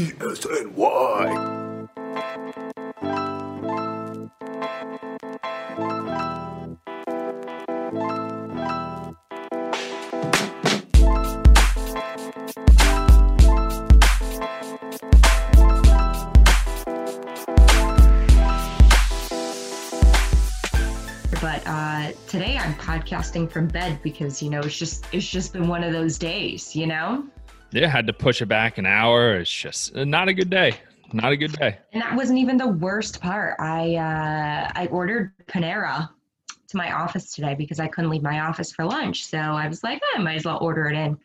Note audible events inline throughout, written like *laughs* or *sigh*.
PSNY. but uh, today I'm podcasting from bed because you know it's just it's just been one of those days, you know. Yeah, had to push it back an hour. It's just not a good day. Not a good day. And that wasn't even the worst part. I uh, I ordered Panera to my office today because I couldn't leave my office for lunch, so I was like, eh, I might as well order it in.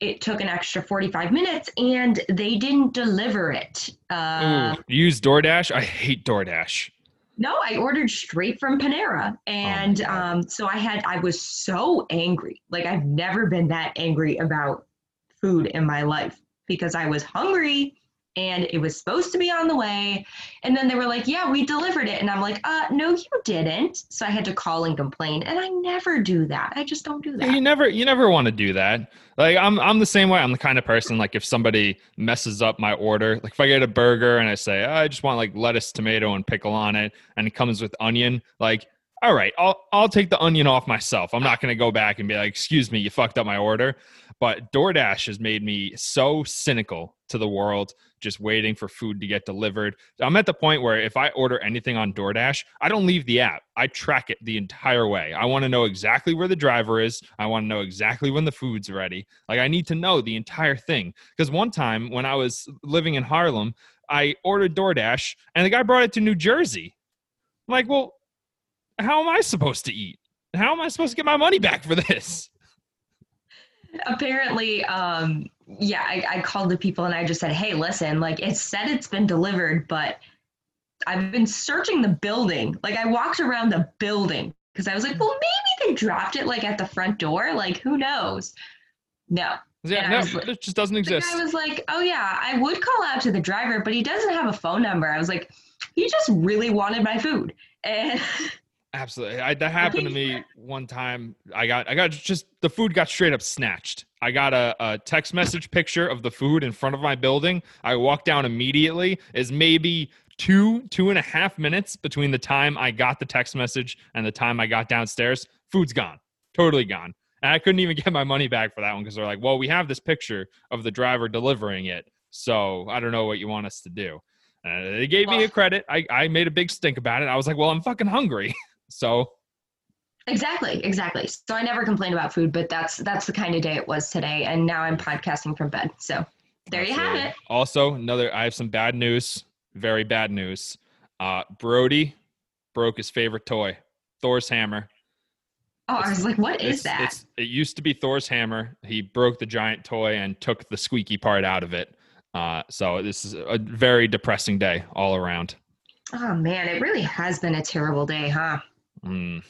It took an extra 45 minutes and they didn't deliver it. Uh, Ooh, use DoorDash? I hate DoorDash. No, I ordered straight from Panera. And God. um, so I had, I was so angry. Like, I've never been that angry about food in my life because I was hungry and it was supposed to be on the way. And then they were like, yeah, we delivered it. And I'm like, uh, no, you didn't. So I had to call and complain. And I never do that. I just don't do that. You never you never want to do that. Like I'm I'm the same way. I'm the kind of person like if somebody messes up my order, like if I get a burger and I say, oh, I just want like lettuce, tomato, and pickle on it, and it comes with onion, like all right, I'll I'll take the onion off myself. I'm not gonna go back and be like, excuse me, you fucked up my order. But DoorDash has made me so cynical to the world, just waiting for food to get delivered. I'm at the point where if I order anything on DoorDash, I don't leave the app. I track it the entire way. I want to know exactly where the driver is. I want to know exactly when the food's ready. Like I need to know the entire thing. Because one time when I was living in Harlem, I ordered DoorDash and the guy brought it to New Jersey. I'm like, well, how am I supposed to eat? How am I supposed to get my money back for this? Apparently um yeah I, I called the people and i just said hey listen like it said it's been delivered but i've been searching the building. Like i walked around the building because i was like well maybe they dropped it like at the front door like who knows? No. Yeah, no, like- it just doesn't exist. I was like oh yeah i would call out to the driver but he doesn't have a phone number. I was like he just really wanted my food. And *laughs* Absolutely. I, that happened to me *laughs* one time. I got, I got just the food got straight up snatched. I got a, a text message picture of the food in front of my building. I walked down immediately. Is maybe two, two and a half minutes between the time I got the text message and the time I got downstairs. Food's gone, totally gone. And I couldn't even *laughs* get my money back for that one because they're like, well, we have this picture of the driver delivering it. So I don't know what you want us to do. Uh, they gave me a credit. I, I made a big stink about it. I was like, well, I'm fucking hungry. *laughs* So Exactly, exactly. So I never complain about food, but that's that's the kind of day it was today, and now I'm podcasting from bed. So there you have it. Also, another I have some bad news. Very bad news. Uh Brody broke his favorite toy, Thor's hammer. Oh, I was like, what is that? It's, it used to be Thor's hammer. He broke the giant toy and took the squeaky part out of it. Uh, so this is a very depressing day all around. Oh man, it really has been a terrible day, huh? Mm.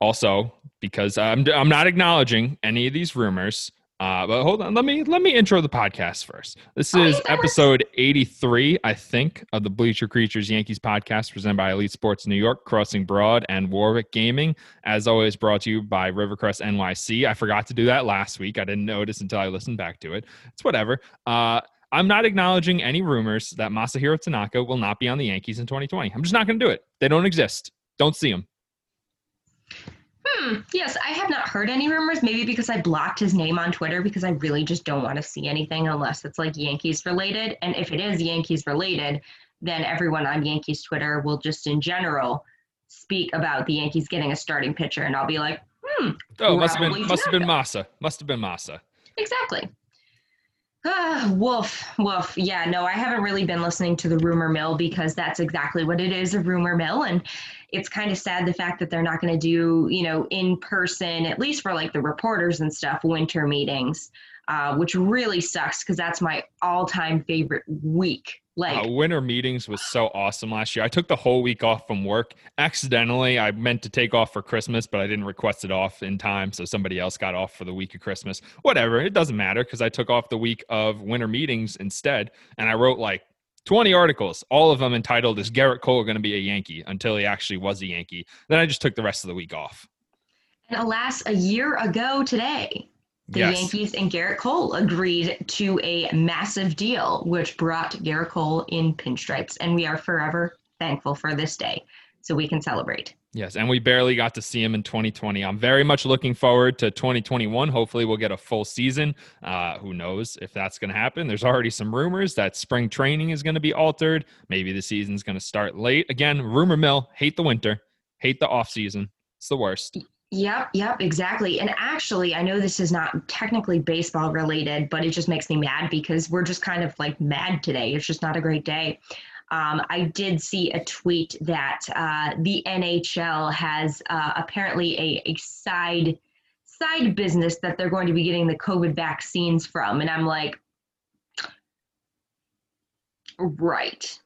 Also, because I'm I'm not acknowledging any of these rumors. Uh, but hold on, let me let me intro the podcast first. This Oh, is yeah, that works. episode 83, I think, of the Bleacher Creatures Yankees podcast presented by Elite Sports New York, Crossing Broad, and Warwick Gaming. As always, brought to you by Rivercrest NYC. I forgot to do that last week. I didn't notice until I listened back to it. It's whatever. Uh, I'm not acknowledging any rumors that Masahiro Tanaka will not be on the Yankees in 2020. I'm just not going to do it. They don't exist. Don't see him. Hmm. Yes, I have not heard any rumors. Maybe because I blocked his name on Twitter because I really just don't want to see anything unless it's like Yankees related. And if it is Yankees related, then everyone on Yankees Twitter will just in general speak about the Yankees getting a starting pitcher, and I'll be like, hmm, Oh, must have been must have been. Masa. Must have been Masa. Exactly. Ah, woof, woof. Yeah, no, I haven't really been listening to the rumor mill because that's exactly what it is a rumor mill. And it's kind of sad the fact that they're not going to do, you know, in person, at least for like the reporters and stuff, winter meetings, uh, which really sucks because that's my all time favorite week. Like, Uh, winter meetings was so awesome last year. I took the whole week off from work. Accidentally, I meant to take off for Christmas, but I didn't request it off in time, so somebody else got off for the week of Christmas. Whatever, it doesn't matter because I took off the week of winter meetings instead, and I wrote like 20 articles, all of them entitled "Is Gerrit Cole going to be a Yankee?" Until he actually was a Yankee. Then I just took the rest of the week off. and alas, a year ago today. The Yes. Yankees and Gerrit Cole agreed to a massive deal, which brought Gerrit Cole in pinstripes, and we are forever thankful for this day so we can celebrate. Yes, and we barely got to see him in 2020. I'm very much looking forward to 2021. Hopefully, we'll get a full season. Uh, who knows if that's going to happen? There's already some rumors that spring training is going to be altered. Maybe the season's going to start late. Again, rumor mill. Hate the winter. Hate the off season. It's the worst. Yep, yep, exactly. And actually, I know this is not technically baseball related, but it just makes me mad because we're just kind of like mad today. It's just not a great day. Um, I did see a tweet that uh, the NHL has uh, apparently a, a side side business that they're going to be getting the COVID vaccines from, and I'm like, right.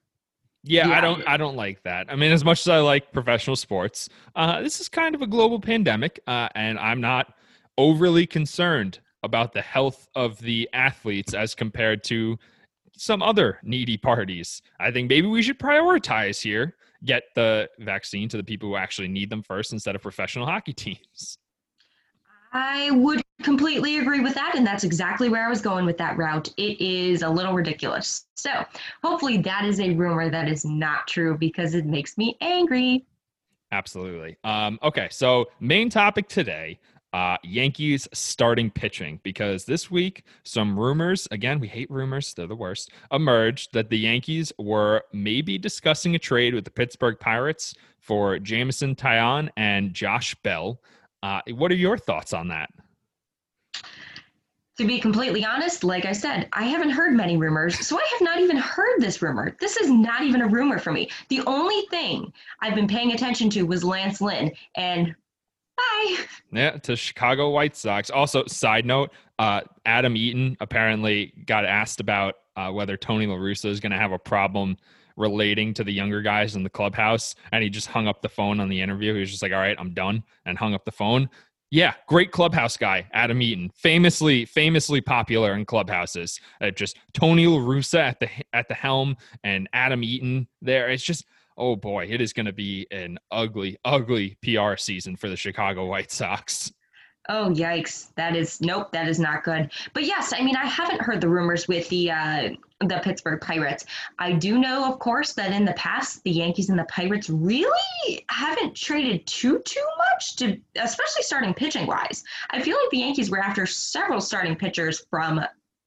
Yeah, I don't. I don't like that. I mean, as much as I like professional sports, uh, this is kind of a global pandemic, uh, and I'm not overly concerned about the health of the athletes as compared to some other needy parties. I think maybe we should prioritize here, get the vaccine to the people who actually need them first instead of professional hockey *laughs* teams. I would completely agree with that, and that's exactly where I was going with that route. It is a little ridiculous. So, hopefully, that is a rumor that is not true because it makes me angry. Absolutely. Um, okay, so main topic today uh, Yankees starting pitching because this week some rumors, again, we hate rumors, they're the worst, emerged that the Yankees were maybe discussing a trade with the Pittsburgh Pirates for Jameson Taillon and Josh Bell. Uh, what are your thoughts on that? To be completely honest, like I said, I haven't heard many rumors, so I have not even heard this rumor. This is not even a rumor for me. The only thing I've been paying attention to was Lance Lynn, and bye. Yeah, to Chicago White Sox. Also, side note, uh, Adam Eaton apparently got asked about uh, whether Tony La Russa is going to have a problem relating to the younger guys in the clubhouse, and he just hung up the phone on the interview. He was just like, "All right, I'm done," and hung up the phone. Yeah, great clubhouse guy, Adam Eaton, famously famously popular in clubhouses. Uh, just Tony La Russa at the at the helm, and Adam Eaton there. It's just oh boy, it is going to be an ugly, ugly PR season for the Chicago White Sox. Oh yikes! That is nope. That is not good. But yes, I mean I haven't heard the rumors with the uh, the Pittsburgh Pirates. I do know, of course, that in the past the Yankees and the Pirates really haven't traded too too much to, especially starting pitching wise. I feel like the Yankees were after several starting pitchers from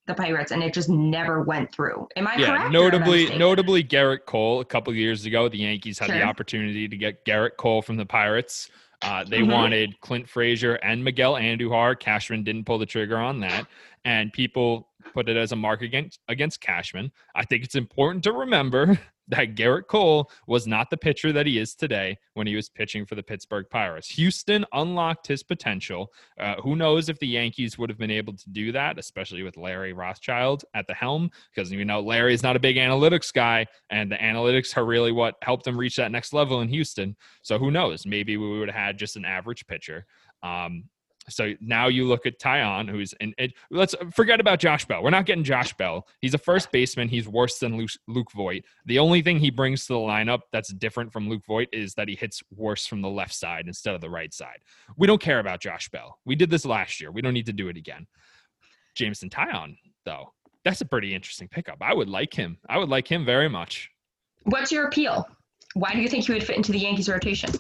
the Pirates, and it just never went through. Am I Yeah, correct? or notably, notably Gerrit Cole. A couple years ago, the Yankees had the opportunity to get Gerrit Cole from the Pirates. Uh, they Mhm. wanted Clint Frazier and Miguel Andujar. Cashman didn't pull the trigger on that, and people put it as a mark against against Cashman. I think it's important to remember *laughs* that Gerrit Cole was not the pitcher that he is today when he was pitching for the Pittsburgh Pirates. Houston unlocked his potential. Uh, who knows if the Yankees would have been able to do that, especially with Larry Rothschild at the helm, because you know Larry is not a big analytics guy, and the analytics are really what helped him reach that next level in Houston. So who knows? Maybe we would have had just an average pitcher. Um, so now you look at Taillon, who's in it. Let's forget about Josh Bell. We're not getting Josh Bell. He's a first baseman. He's worse than Luke, Luke Voit. The only thing he brings to the lineup that's different from Luke Voit is that he hits worse from the left side instead of the right side. We don't care about Josh Bell. We did this last year. We don't need to do it again. Jameson Taillon, though, that's a pretty interesting pickup. I would like him. I would like him very much. What's your appeal? Why do you think he would fit into the Yankees rotation?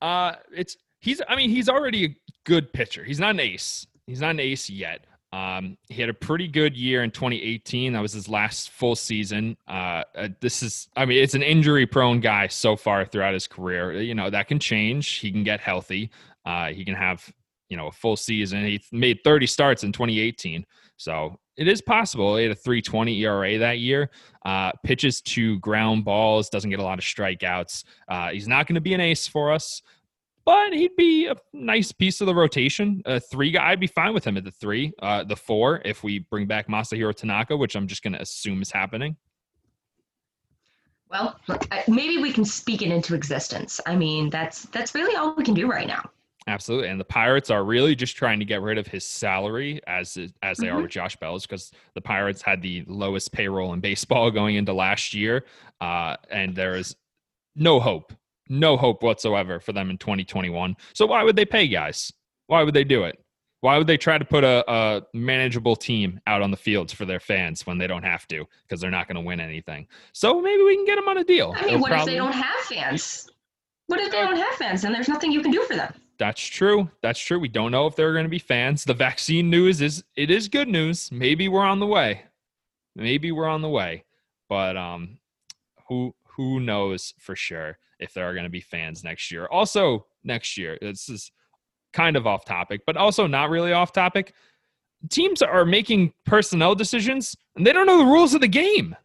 Uh, it's he's. I mean, he's already a good pitcher. He's not an ace. He's not an ace yet. Um, he had a pretty good year in 2018. That was his last full season. Uh, uh, this is, I mean, it's an injury-prone guy so far throughout his career. You know that can change. He can get healthy. Uh, he can have, you know, a full season. He made 30 starts in 2018, so it is possible. He had a 3.20 ERA that year. Uh, pitches to ground balls. Doesn't get a lot of strikeouts. Uh, he's not going to be an ace for us but he'd be a nice piece of the rotation. A three guy, I'd be fine with him at the three. Uh, the four, if we bring back Masahiro Tanaka, which I'm just going to assume is happening. Well, look, maybe we can speak it into existence. I mean, that's that's really all we can do right now. Absolutely, and the Pirates are really just trying to get rid of his salary as as they are Mhm. with Josh Bell's because the Pirates had the lowest payroll in baseball *laughs* going into last year, uh, and there is no hope, no hope whatsoever for them in 2021. So why would they pay guys? Why would they do it? Why would they try to put a, a manageable team out on the fields for their fans when they don't have to because they're not going to win anything? So maybe we can get them on a deal. I mean, It'll what if they don't have fans? What if they don't have fans and there's nothing you can do for them? That's true. That's true. We don't know if there are going to be fans. The vaccine news is it is good news. Maybe we're on the way. Maybe we're on the way. But um who who knows for sure if there are going to be fans next year. Also next year. This is kind of off topic, but also not really off topic. Teams are making personnel decisions and they don't know the rules of the game.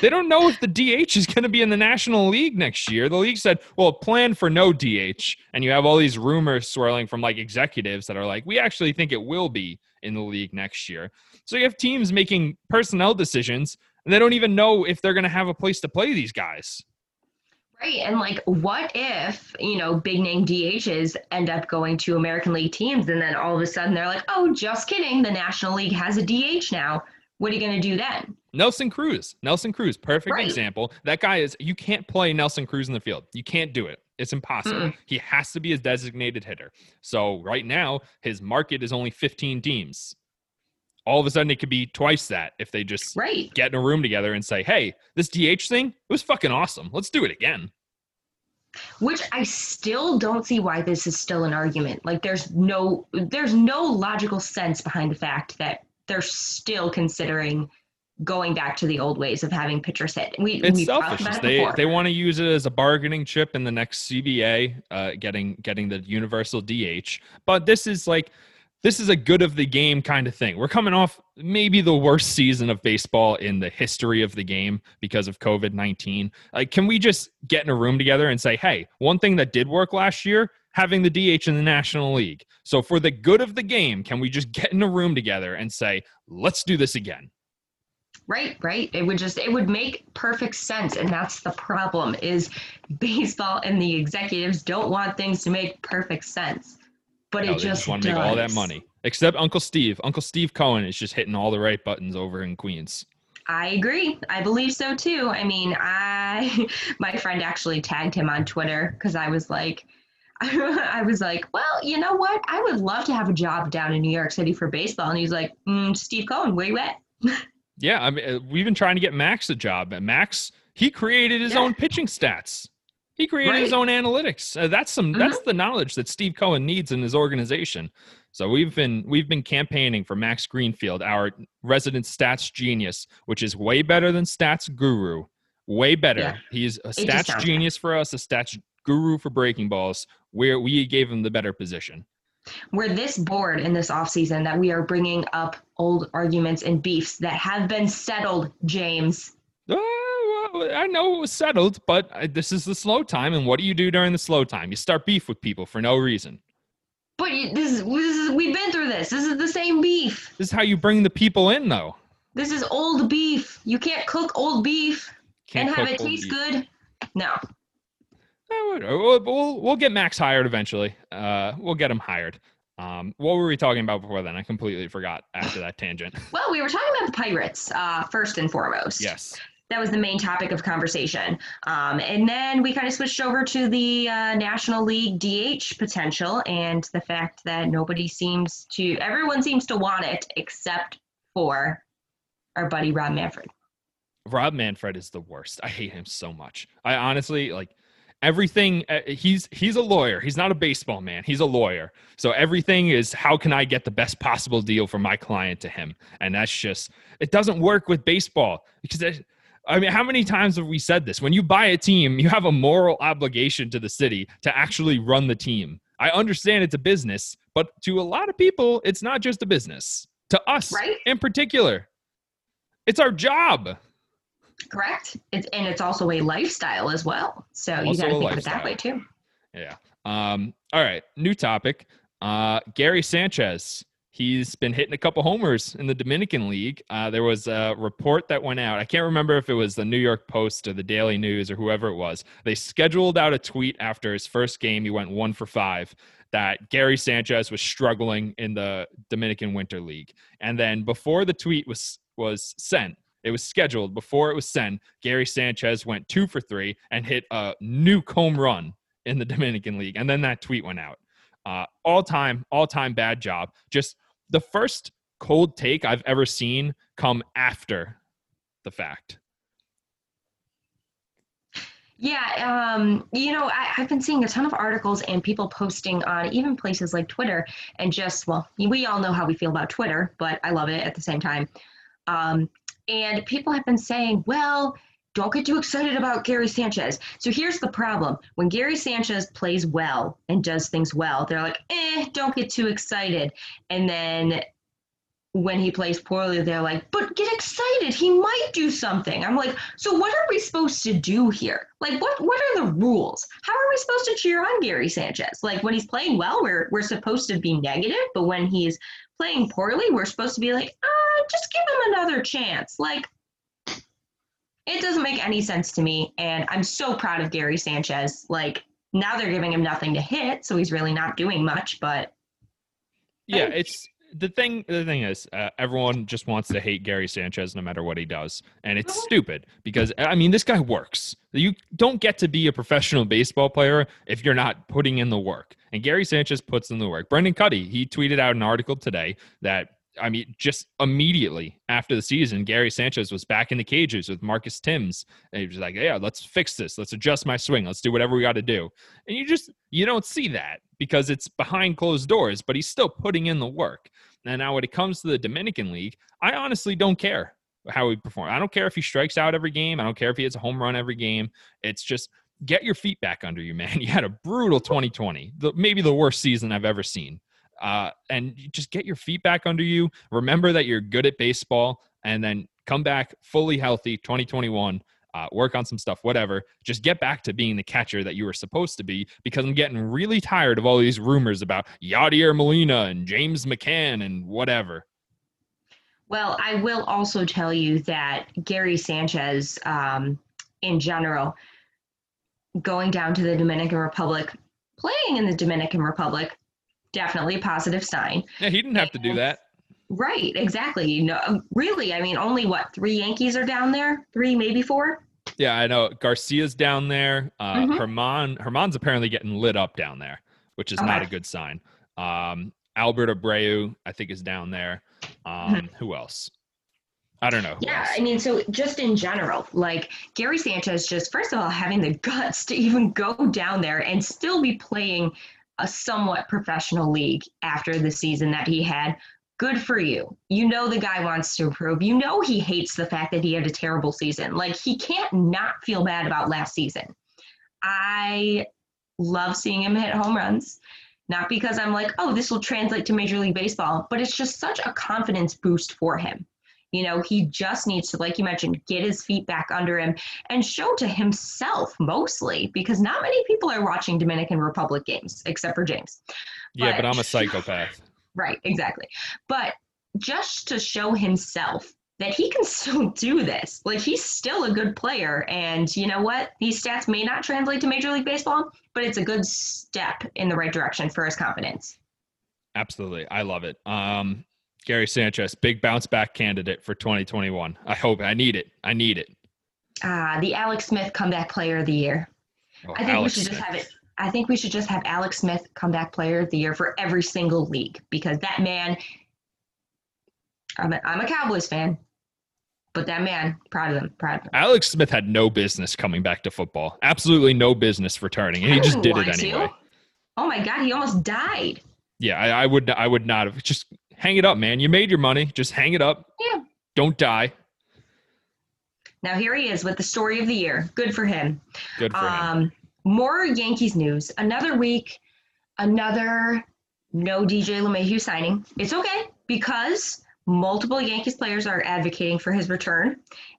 They don't know if the DH is going to be in the National League next year. The league said, well, plan for no DH. And you have all these rumors swirling from like executives that are like, we actually think it will be in the league next year. So you have teams making personnel decisions and they don't even know if they're going to have a place to play these guys. Right. And like, what if, you know, big name DHs end up going to American League teams and then all of a sudden they're like, oh, just kidding. The National League has a DH now. What are you going to do then? Nelson Cruz, Nelson Cruz, perfect Right. example. That guy is, you can't play Nelson Cruz in the field. You can't do it. It's impossible. Mm-mm. He has to be a designated hitter. So right now, his market is only 15 teams. All of a sudden, it could be twice that if they just Right. get in a room together and say, hey, this DH thing, it was fucking awesome. Let's do it again. Which I still don't see why this is still an argument. Like there's no there's no logical sense behind the fact that they're still considering going back to the old ways of having pitchers hit. We It's selfish. about it They before. they want to use it as a bargaining chip in the next CBA, uh, getting getting the universal DH. But this is like this is a good of the game kind of thing. We're coming off maybe the worst season of baseball in the history of the game because of COVID nineteen. Like, can we just get in a room together and say, hey, one thing that did work last year, having the DH in the National League. So for the good of the game, can we just get in a room together and say, let's do this again? Right, right. It would just it would make perfect sense and that's the problem is baseball and the executives don't want things to make perfect sense. But No, it they just, want to make all that money. Except Uncle Steve. Uncle Steve Cohen is just hitting all the right buttons over in Queens. I agree. I believe so too. I mean, I *laughs* my friend actually tagged him on Twitter because I was like, *laughs* I was like, well, you know what? I would love to have a job down in New York City for baseball. And he's like, mm, Steve Cohen, where you at? *laughs* Yeah, I mean, uh, we've been trying to get Max a job, and Max he created his Yeah. own pitching stats. He created his own analytics. Uh, that's some that's the knowledge that Steve Cohen needs in his organization. So we've been we've been campaigning for Max Greenfield, our resident stats genius, which is way better than stats guru. Way better. Yeah. He's a stats genius for us, a stats guru for breaking balls. Where we gave him the better position. We're this bored in this offseason that we are bringing up old arguments and beefs that have been settled, James. Oh, well, I know it was settled, but uh, this is the slow time. And what do you do during the slow time? You start beef with people for no reason. But this is, this is we've been through this. This is the same beef. This is how you bring the people in, though. This is old beef. You can't cook old beef Can't and have it taste beef. good. No. Eh. We'll, we'll, we'll get Max hired eventually. Uh, we'll get him hired. Um, what were we talking about before then? I completely forgot after that tangent. Well, we were talking about the pirates uh, first and foremost. yes. That was the main topic of conversation. Um, and then we kind of switched over to the uh, National League DH potential and the fact that nobody seems to, everyone seems to want it except for our buddy Rob Manfred. Rob Manfred is the worst. I hate him so much. I honestly like everything uh, he's he's a lawyer. He's not a baseball man. He's a lawyer. So everything is how can I get the best possible deal for my client to him? And that's just it doesn't work with baseball because I mean, how many times have we said this? When you buy a team, you have a moral obligation to the city to actually run the team. I understand it's a business, but to a lot of people, it's not just a business. To us Right. in particular, it's our job. Correct. It's, and it's also a lifestyle as well. So you got to think of it that way too. Yeah. Um, all right. New topic. Uh, Gary Sanchez. He's been hitting a couple homers in the Dominican League. Uh, there was a report that went out. I can't remember if it was the New York Post or the Daily News or whoever it was. They scheduled out a tweet after his first game. He went one for five. That Gary Sanchez was struggling in the Dominican Winter League. And then before the tweet was was sent, it was scheduled before it was sent. Gary Sanchez went two for three and hit a nuke home run in the Dominican League. And then that tweet went out. Uh, all time, all time bad job. Just the first cold take I've ever seen come after the fact. Yeah, um, you know, I, have been seeing a ton of articles and people posting on even places like Twitter, and just well, we all know how we feel about Twitter, but I love it at the same time. Um, and people have been saying, well, don't get too excited about Gary Sanchez. So here's the problem: when Gary Sanchez plays well and does things well, they're like, eh, don't get too excited, and then when he plays poorly, they're like, but get excited. He might do something. I'm like, so what are we supposed to do here? Like, what what are the rules? How are we supposed to cheer on Gary Sanchez? Like when he's playing well, we're we're supposed to be negative, but when he's playing poorly, we're supposed to be like, ah, just give him another chance. Like it doesn't make any sense to me. And I'm so proud of Gary Sanchez. Like now they're giving him nothing to hit, so he's really not doing much, but yeah, it's the thing the thing is uh, everyone just wants to hate Gary Sanchez no matter what he does and it's stupid because I mean this guy works. You don't get to be a professional baseball player if you're not putting in the work. And Gary Sanchez puts in the work. Brendan Kuty, he tweeted out an article today that I mean, just immediately after the season, Gary Sanchez was back in the cages with Marcus Thames. And he was like, Yeah, let's fix this. Let's adjust my swing. Let's do whatever we got to do. And you just, you don't see that because it's behind closed doors, but he's still putting in the work. And now when it comes to the Dominican League, I honestly don't care how he performs. I don't care if he strikes out every game. I don't care if he hits a home run every game. It's just get your feet back under you, man. *laughs* You had a brutal 2020, the, maybe the worst season I've ever seen uh, and just get your feet back under you. Remember that you're good at baseball, and then come back fully healthy 2021. Uh, work on some stuff, whatever. Just get back to being the catcher that you were supposed to be because I'm getting really tired of all these rumors about Yadier Molina and James McCann and whatever. Well, I will also tell you that Gary Sanchez, um, in general, going down to the Dominican Republic, playing in the Dominican Republic, definitely a positive sign. Yeah, he didn't have to do that. Right, exactly. You know, really, I mean, only what three Yankees are down there? Three, maybe four. Yeah, I know. Garcia's down there. Uh, mm-hmm. Herman, Herman's apparently getting lit up down there, which is okay. not a good sign. Um, Albert Abreu, I think, is down there. Um, mm-hmm. Who else? I don't know. Yeah, else. I mean, so just in general, like Gary Sanchez, just first of all, having the *laughs* guts to even go down there and still be playing a somewhat professional league after the season that he had. Good for you. You know the guy wants to improve. You know he hates the fact that he had a terrible season. Like he can't not feel bad about last season. I love seeing him hit home runs. Not because I'm like, oh, this will translate to Major League Baseball, but it's just such a confidence boost for him. You know, he just needs to, like you mentioned, get his feet back under him and show to himself mostly because not many people are watching Dominican Republic games except for James. Yeah, but, but I'm a psychopath. *laughs* right, exactly. But just to show himself that he can *laughs* still do this. Like he's still a good player. And you know what? These stats may not translate to Major League Baseball, but it's a good step in the right direction for his confidence. Absolutely. I love it. Um, Gary Sanchez, big bounce back candidate for 2021. I hope. I need it. I need it. Uh, the Alex Smith comeback player of the year. Oh, I think Alex we should Smith. just have it. I think we should just have Alex Smith comeback player of the year for every single league because that man. I'm a, I'm a Cowboys fan, but that man, proud of him, proud of him. Alex Smith had no business coming back to football. Absolutely no business returning, and he just did it anyway. To. Oh my God, he almost died. Yeah, I, I would. I would not have just hang it up, man. You made your money. Just hang it up. Yeah. Don't die. Now here he is with the story of the year. Good for him. Good for um, him. More Yankees news. Another week, another no DJ LeMahieu signing. It's okay because multiple Yankees players are advocating for his return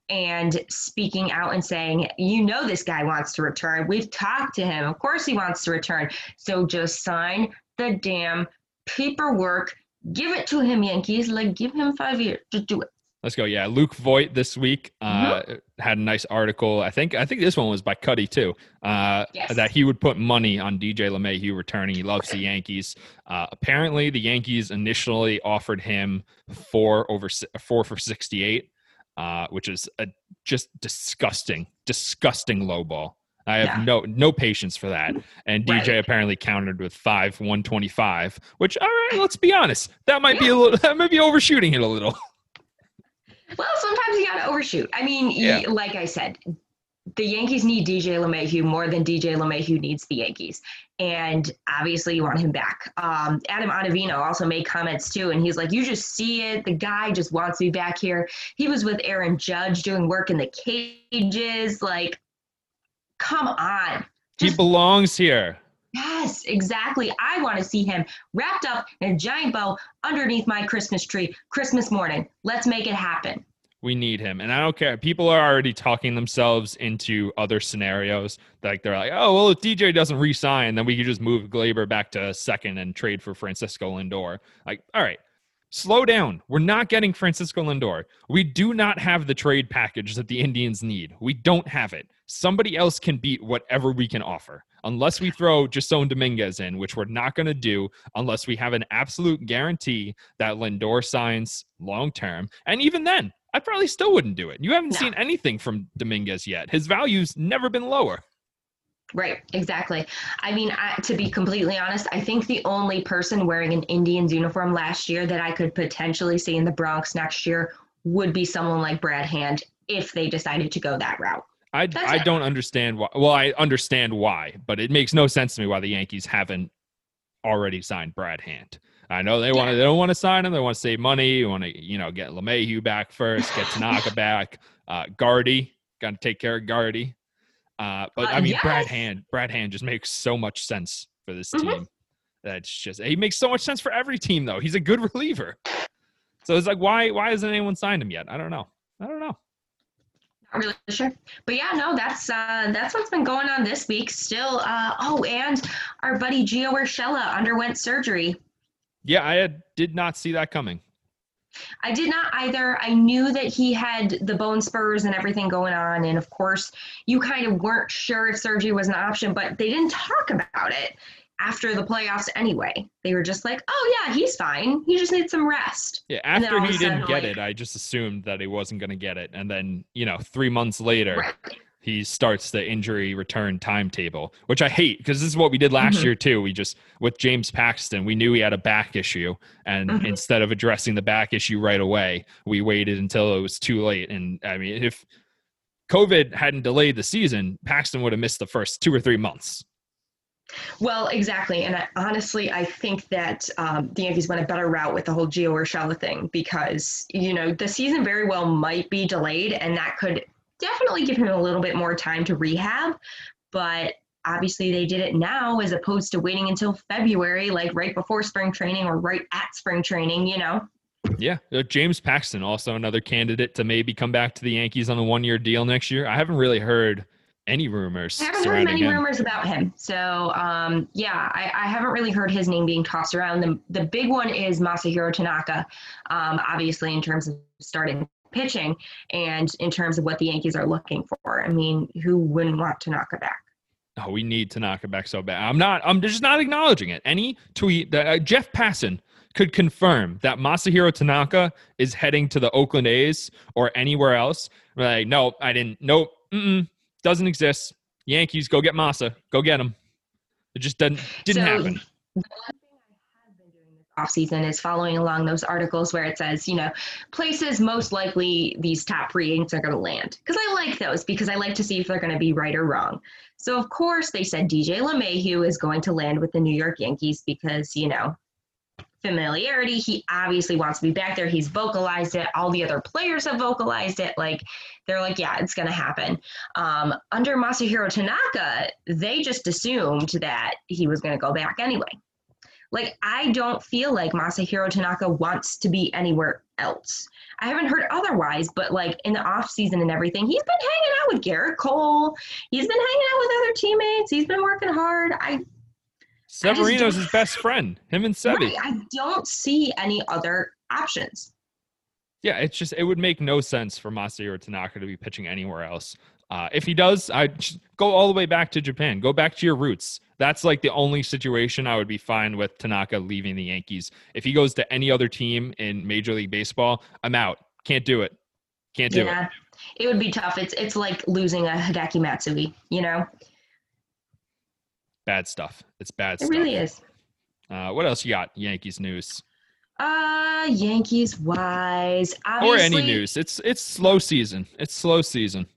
and speaking out and saying, you know, this guy wants to return. We've talked to him. Of course he wants to return. So just sign the damn paperwork Give it to him, Yankees. Like, give him five years. Just do it. Let's go. Yeah, Luke Voit this week uh, mm-hmm. had a nice article. I think I think this one was by Kuty too. Uh, yes. That he would put money on DJ LeMahieu returning. He loves the Yankees. Uh, apparently, the Yankees initially offered him four over four for sixty eight, uh, which is a just disgusting, disgusting low ball. I have Yeah. no no patience for that. And DJ Right. apparently countered with five 125, which all right, let's be honest, that might be a little *laughs* that might be overshooting it a little. *laughs* Well, sometimes you gotta overshoot. I mean, Yeah. like I said, the Yankees need DJ LeMahieu more than DJ LeMahieu needs the Yankees, and obviously you want him back. Um, Adam Ottavino also made comments too, and he's like, "You just see it. The guy just wants me back here. He was with Aaron Judge doing work in the cages. Like, come on." he belongs here. Yes, exactly. I want to see him wrapped up in a giant bow underneath my Christmas tree, Christmas morning. Let's make it happen. We need him. And I don't care. People are already talking themselves into other scenarios. Like they're like, oh, well, if DJ doesn't re-sign, then we could just move Gleyber back to second and trade for Francisco Lindor. Like, all right, slow down. We're not getting Francisco Lindor. We do not have the trade package that the Indians need. We don't have it. Somebody else can beat whatever we can offer. Unless we throw Jasson Dominguez in, which we're not going to do unless we have an absolute guarantee that Lindor signs long term. And even then, I probably still wouldn't do it. You haven't No. seen anything from Dominguez yet. His value's never been lower. Right, exactly. I mean, I, to be completely honest, I think the only person wearing an Indians uniform last year that I could potentially see in the Bronx next year would be someone like Brad Hand if they decided to go that route. I, That's I it. don't understand why. Well, I understand why, but it makes no sense to me why the Yankees haven't already signed Brad Hand. I know they want to. Yeah. They don't want to sign him. They want to save money. They want to, you know, get LeMahieu back first, get *laughs* Tanaka back. Uh, Gardy got to take care of Gardy. Uh, but Uh, I mean, Brad. Hand. Brad Hand just makes so much sense for this Mhm. team. That's just he makes so much sense for every team though. He's a good *laughs* reliever. So it's like, why why hasn't anyone signed him yet? I don't know. I don't know. Not really sure, but yeah, no, that's uh, that's what's been going on this week. Still, uh, oh, and our buddy Gio Urshela underwent surgery. Yeah, I had, did not see that coming. I did not either. I knew that he had the bone spurs and everything going on. And of course, you kind of weren't sure if surgery was an option, but they didn't talk about it after the playoffs anyway. They were just like, oh, yeah, he's fine. He just needs some rest. Yeah, after he didn't sudden, get like- it, I just assumed that he wasn't going to get it. And then, you know, three months later, Right. He starts the injury return timetable, which I hate because this is what we did last Mhm. year too. We just with James Paxton, we knew he had a back issue, and Mhm. instead of addressing the back issue right away, we waited until it was too late. And I mean, if COVID hadn't delayed the season, Paxton would have missed the first two or three months. Well, exactly. And I, honestly, I think that um, the Yankees went a better route with the whole Gio Urshela thing because, you know, the season very well might be delayed and that could definitely give him a little bit more time to rehab. But obviously, they did it now as opposed to waiting until February, like right before spring training or right at spring training, you know? Yeah, uh, James Paxton also another candidate to maybe come back to the Yankees on a one-year deal next year. I haven't really heard any rumors I haven't heard many him. rumors about him. So, um, yeah, I, I haven't really heard his name being tossed around. The, the big one is Masahiro Tanaka, um, obviously, in terms of starting pitching and in terms of what the Yankees are looking for. I mean, who wouldn't want Tanaka back? Oh, we need Tanaka back so bad. I'm not. I'm just not acknowledging it. Any tweet that uh, Jeff Passan could confirm that Masahiro Tanaka is heading to the Oakland A's or anywhere else. Like, no, I didn't. Nope. Mm-mm, doesn't exist. Yankees, go get Masa. Go get him. It just didn't didn't So, happen. The one thing I have been doing this off season is following along those articles where it says, you know, places most likely these top free agents are going to land. Because I like those because I like to see if they're going to be right or wrong. So of course they said DJ LeMahieu is going to land with the New York Yankees because you know familiarity. He obviously wants to be back there. He's vocalized it. All the other players have vocalized it. Like they're like, yeah, it's going to happen. Um, under Masahiro Tanaka, they just assumed that he was going to go back anyway. Like I don't feel like Masahiro Tanaka wants to be anywhere else. I haven't heard otherwise, but like in the off season and everything, he's been hanging out with Gerrit Cole. He's been hanging out with other teammates. He's been working hard. I Severino's don't- his best friend. Him and Sevi. right, I don't see any other options. Yeah, it's just it would make no sense for Masahiro Tanaka to be pitching anywhere else. Uh, if he does, I go all the way back to Japan. Go back to your roots. That's like the only situation I would be fine with Tanaka leaving the Yankees. If he goes to any other team in Major League Baseball, I'm out. Can't do it. Can't do it. yeah, it would be tough. It's it's like losing a Hideki Matsui. You know, bad stuff. It's bad stuff. It stuff. really is. Uh, what else you got? Yankees news Uh, Yankees wise, or any news? It's it's slow season. It's slow season.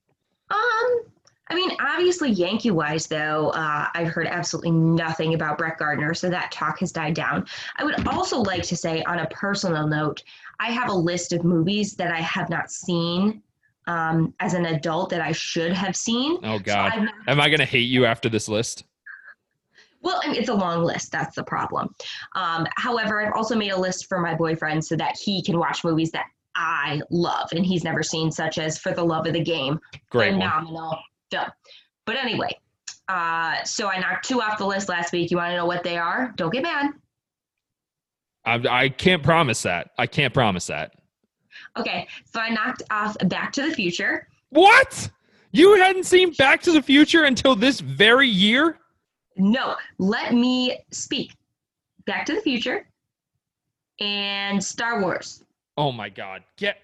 Um, I mean, obviously, Yankee wise, though, uh, I've heard absolutely nothing about Brett Gardner, so that talk has died down. I would also like to say, on a personal note, I have a list of movies that I have not seen um, as an adult that I should have seen. Oh God, I've not- am I gonna hate you after this list? well, I mean, it's a long list. That's the problem. Um, however, I've also made a list for my boyfriend so that he can watch movies that I love and he's never seen, such as For the Love of the Game, Great one. phenomenal film. But anyway, uh, so I knocked two off the list last week. You want to know what they are? Don't get mad. I, I can't promise that. I can't promise that. Okay, so I knocked off Back to the Future. What? You hadn't seen Back to the Future until this very year? No, let me speak. Back to the Future and Star Wars. Oh my God! Get.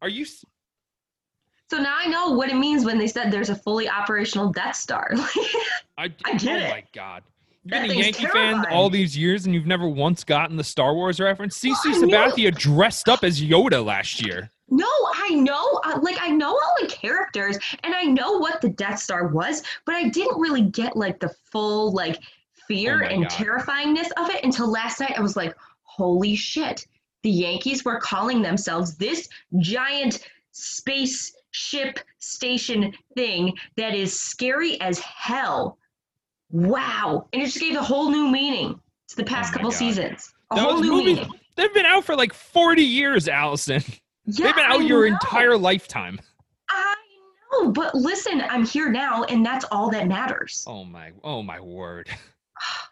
Are you? So now I know what it means when they said there's a fully operational Death Star. *laughs* I, I get oh it. my God! You've That been a Yankee fan all these years, and you've never once gotten the Star Wars reference. CC knew Sabathia dressed up as Yoda last year. No, I know, uh, like I know all the characters and I know what the Death Star was, but I didn't really get like the full like fear Oh and God. terrifyingness of it until last night. I was like, holy shit. The Yankees were calling themselves this giant spaceship station thing that is scary as hell. Wow. And it just gave a whole new meaning to the past Oh couple God. seasons. A Those whole new movies- meaning. They've been out for like 40 years, Allison. Yeah, They've been I out your know. entire lifetime. I know, but listen, I'm here now, and that's all that matters. Oh my! Oh my word! *sighs* *sighs* *sighs*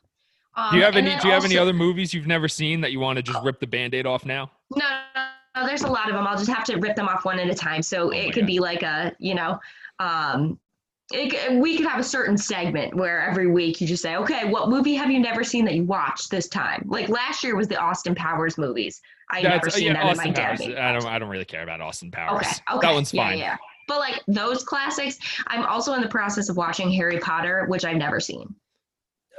Um, Do you have any? Do you have any other movies you've never seen that you want to just rip the Band-Aid off now? No, no, no, there's a lot of them. I'll just have to rip them off one at a time. So Oh it could God. be like a, you know, um, it, we could have a certain segment where every week you just say, okay, what movie have you never seen that you watched this time? Like last year was the Austin Powers movies. I never That's- seen yeah, my Austin dad Powers. I don't. I don't really care about Austin Powers. Okay, okay. That one's yeah, fine. Yeah. But like those classics, I'm also in the process of watching Harry Potter, which I've never seen.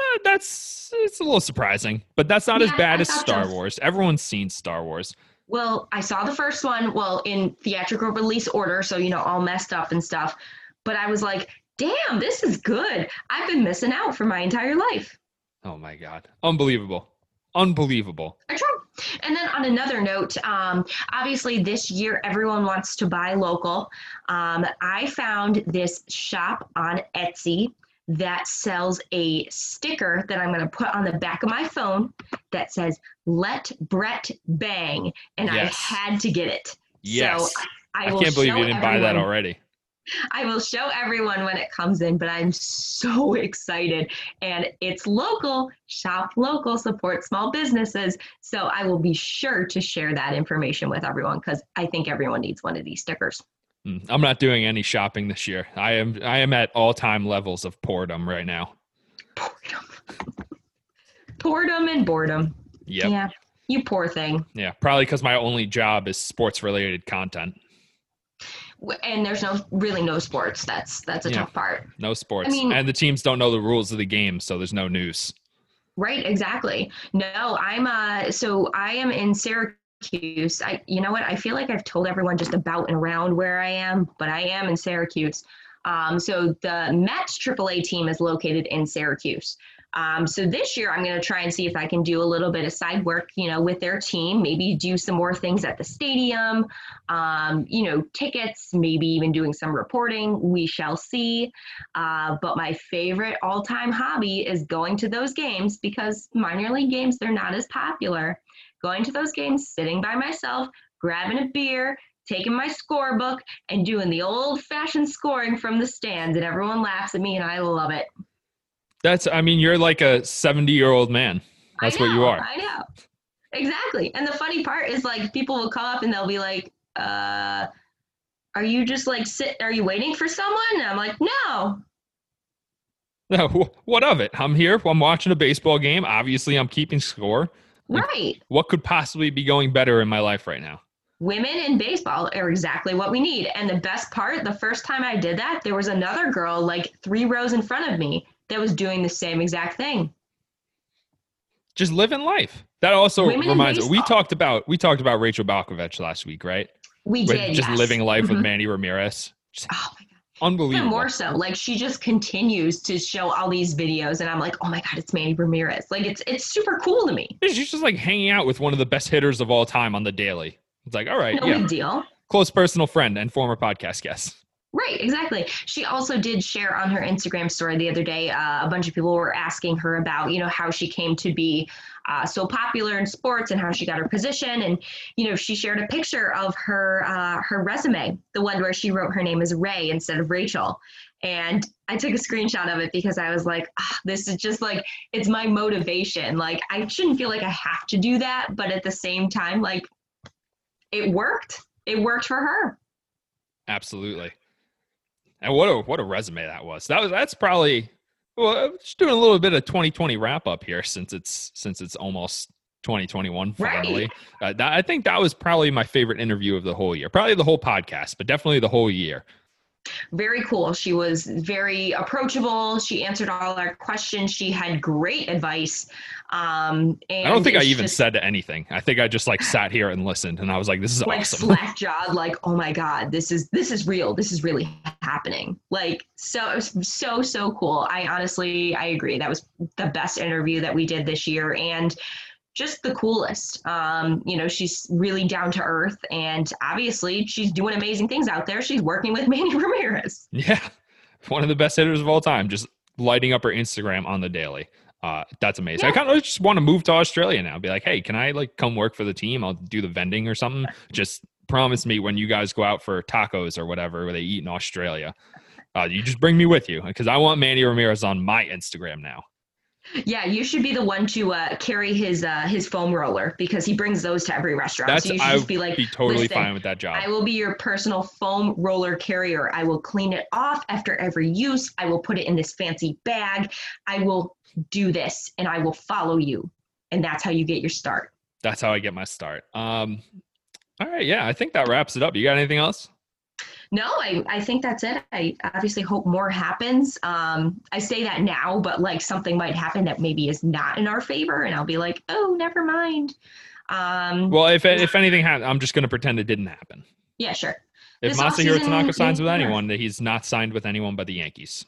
Uh, that's it's a little surprising, but that's not as bad I as Star so. Wars. Everyone's seen Star Wars. Well, I saw the first one, well, in theatrical release order, so you know, all messed up and stuff. But I was like, damn, this is good. I've been missing out for my entire life. Oh my god, unbelievable, unbelievable. I try. And then on another note, um, obviously this year everyone wants to buy local. Um, I found this shop on Etsy that sells a sticker that I'm going to put on the back of my phone that says "Let Brett Bang," and Yes. I had to get it. Yes, So I, I, can't believe you didn't buy that already. *laughs* I will show everyone when it comes in, but I'm so *laughs* excited. And it's local, shop local, support small businesses. So I will be sure to share that information with everyone because I think everyone needs one of these stickers. Mm, I'm not doing any shopping this year. I am. I am at all-time levels of boredom right now. Boredom. Boredom and boredom. Yep. Yeah. Yeah. You poor thing. Yeah, probably because my only job is sports-related content. And there's no really no sports. That's that's a Yeah. tough part. No sports, I mean- and the teams don't know the rules of the game, so there's no news. Right, exactly. No, I'm uh so I am in Syracuse. I you know what? I feel like I've told everyone just about and around where I am, but I am in Syracuse. Um, so the Mets AAA team is located in Syracuse. Um, so this year I'm going to try and see if I can do a little bit of side work, you know, with their team. Maybe do some more things at the stadium, um, you know, tickets, maybe even doing some reporting. We shall see. Uh, but my favorite all time hobby is going to those games because minor league games, they're not as popular. Going to those games, sitting by myself, grabbing a beer, taking my scorebook, and doing the old fashioned scoring from the stands. And everyone laughs at me, and I love it. That's. I mean, you're like a 70-year-old man. I That's what you are. I know. Exactly. And the funny part is like people will come up and they'll be like, uh, are you just like sit are you waiting for someone? And I'm like, no, No, *laughs* what of it? I'm here. I'm watching a baseball game. Obviously, I'm keeping score. Right. What could possibly be going better in my life right now? women in baseball are exactly what we need. And the best part, the first time I did that, there was another girl like three rows in front of me that was doing the same exact thing. Just living life. That also Women reminds me. We talked about we talked about Rachel Balkovec last week, right? We With did just yes. living life with Mhm. Manny Ramirez. Just Oh my god. Unbelievable. Even more so, like she just continues to show all these videos, and I'm like, oh my god, it's Manny Ramirez. Like it's it's super cool to me. She's just like hanging out with one of the best hitters of all time on the daily. It's like, all right, No yeah, big deal. close personal friend and former podcast guest. Right, exactly. She also did share on her Instagram story the other day. Uh, a bunch of people were asking her about, you know, how she came to be uh, so popular in sports and how she got her position. And you know, she shared a picture of her uh, her resume, the one where she wrote her name as Ray instead of Rachel. And I took a screenshot of it because I was like, ah, this is just like it's my motivation. Like I shouldn't feel like I have to do that, but at the same time, like it worked. It worked for her. Absolutely. And what a what a resume that was. That was that's probably well, just doing a little bit of 2020 wrap up here since it's since it's almost 2021 Right. finally. Uh, that, I think that was probably my favorite interview of the whole year. Probably the whole podcast, but definitely the whole year. Very cool. She was very approachable. She answered all our questions. She had great advice. Um, and I don't think I even just, said anything. I think I just like sat here and listened, and I was like, "This is like awesome." *laughs* slack jawed, like, oh my god, this is this is real. This is really happening. Like, so so so cool. I honestly, I agree. That was the best interview that we did this year, and just the coolest. Um, you know, she's really down to earth, and obviously, she's doing amazing things out there. She's working with *laughs* Manny Ramirez. Yeah, one of the best hitters of all time, just lighting up her Instagram on the daily. Uh, that's amazing. I kind of just want to move to Australia now. Be like, hey, can I like come work for the team? I'll do the vending or something. *laughs* Just promise me when you guys go out for tacos or whatever where they eat in Australia, uh, you just bring me with you because I want Manny Ramirez on my Instagram now. Yeah, you should be the one to uh, carry his uh, his foam roller because he brings those to every restaurant. That's so you should I just be like, be totally fine with that job. I will be your personal foam roller carrier. I will clean it off after every use. I will put it in this fancy bag. I will do this and I will follow you. And that's how you get your start. That's how I get my start. Um, all right, yeah, I think that wraps it up. You got anything else? No, I, I think that's it. I obviously hope more happens. Um, I say that now, but like something might happen that maybe is not in our favor, and I'll be like, oh, never mind. Um, Well, if if anything happens, I'm just going to pretend it didn't happen. yeah, sure. If This Masahiro Tanaka signs with anyone, that he's not signed with anyone but the Yankees.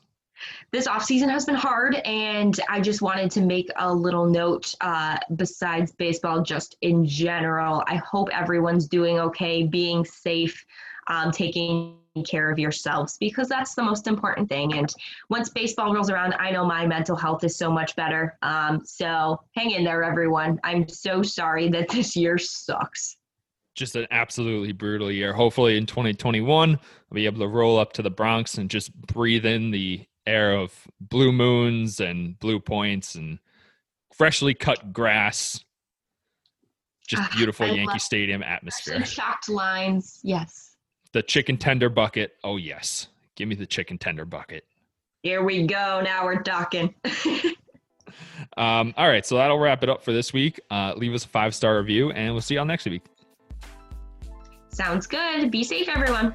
this off season has been hard and i just wanted to make a little note uh, besides baseball just in general i hope everyone's doing okay being safe um, taking care of yourselves because that's the most important thing and once baseball rolls around i know my mental health is so much better um, so hang in there everyone i'm so sorry that this year sucks Just an absolutely brutal year. Hopefully in 2021, I'll be able to roll up to the Bronx and just breathe in the air of blue moons and blue points and freshly cut grass. Just Ah, beautiful I Yankee Stadium atmosphere. chopped lines yes The chicken tender bucket. Oh, yes. Give me the chicken tender bucket. here we go now we're talking *laughs* Um, all right, so that'll wrap it up for this week. Uh, leave us a five star review, and we'll see y'all next week. sounds good be safe everyone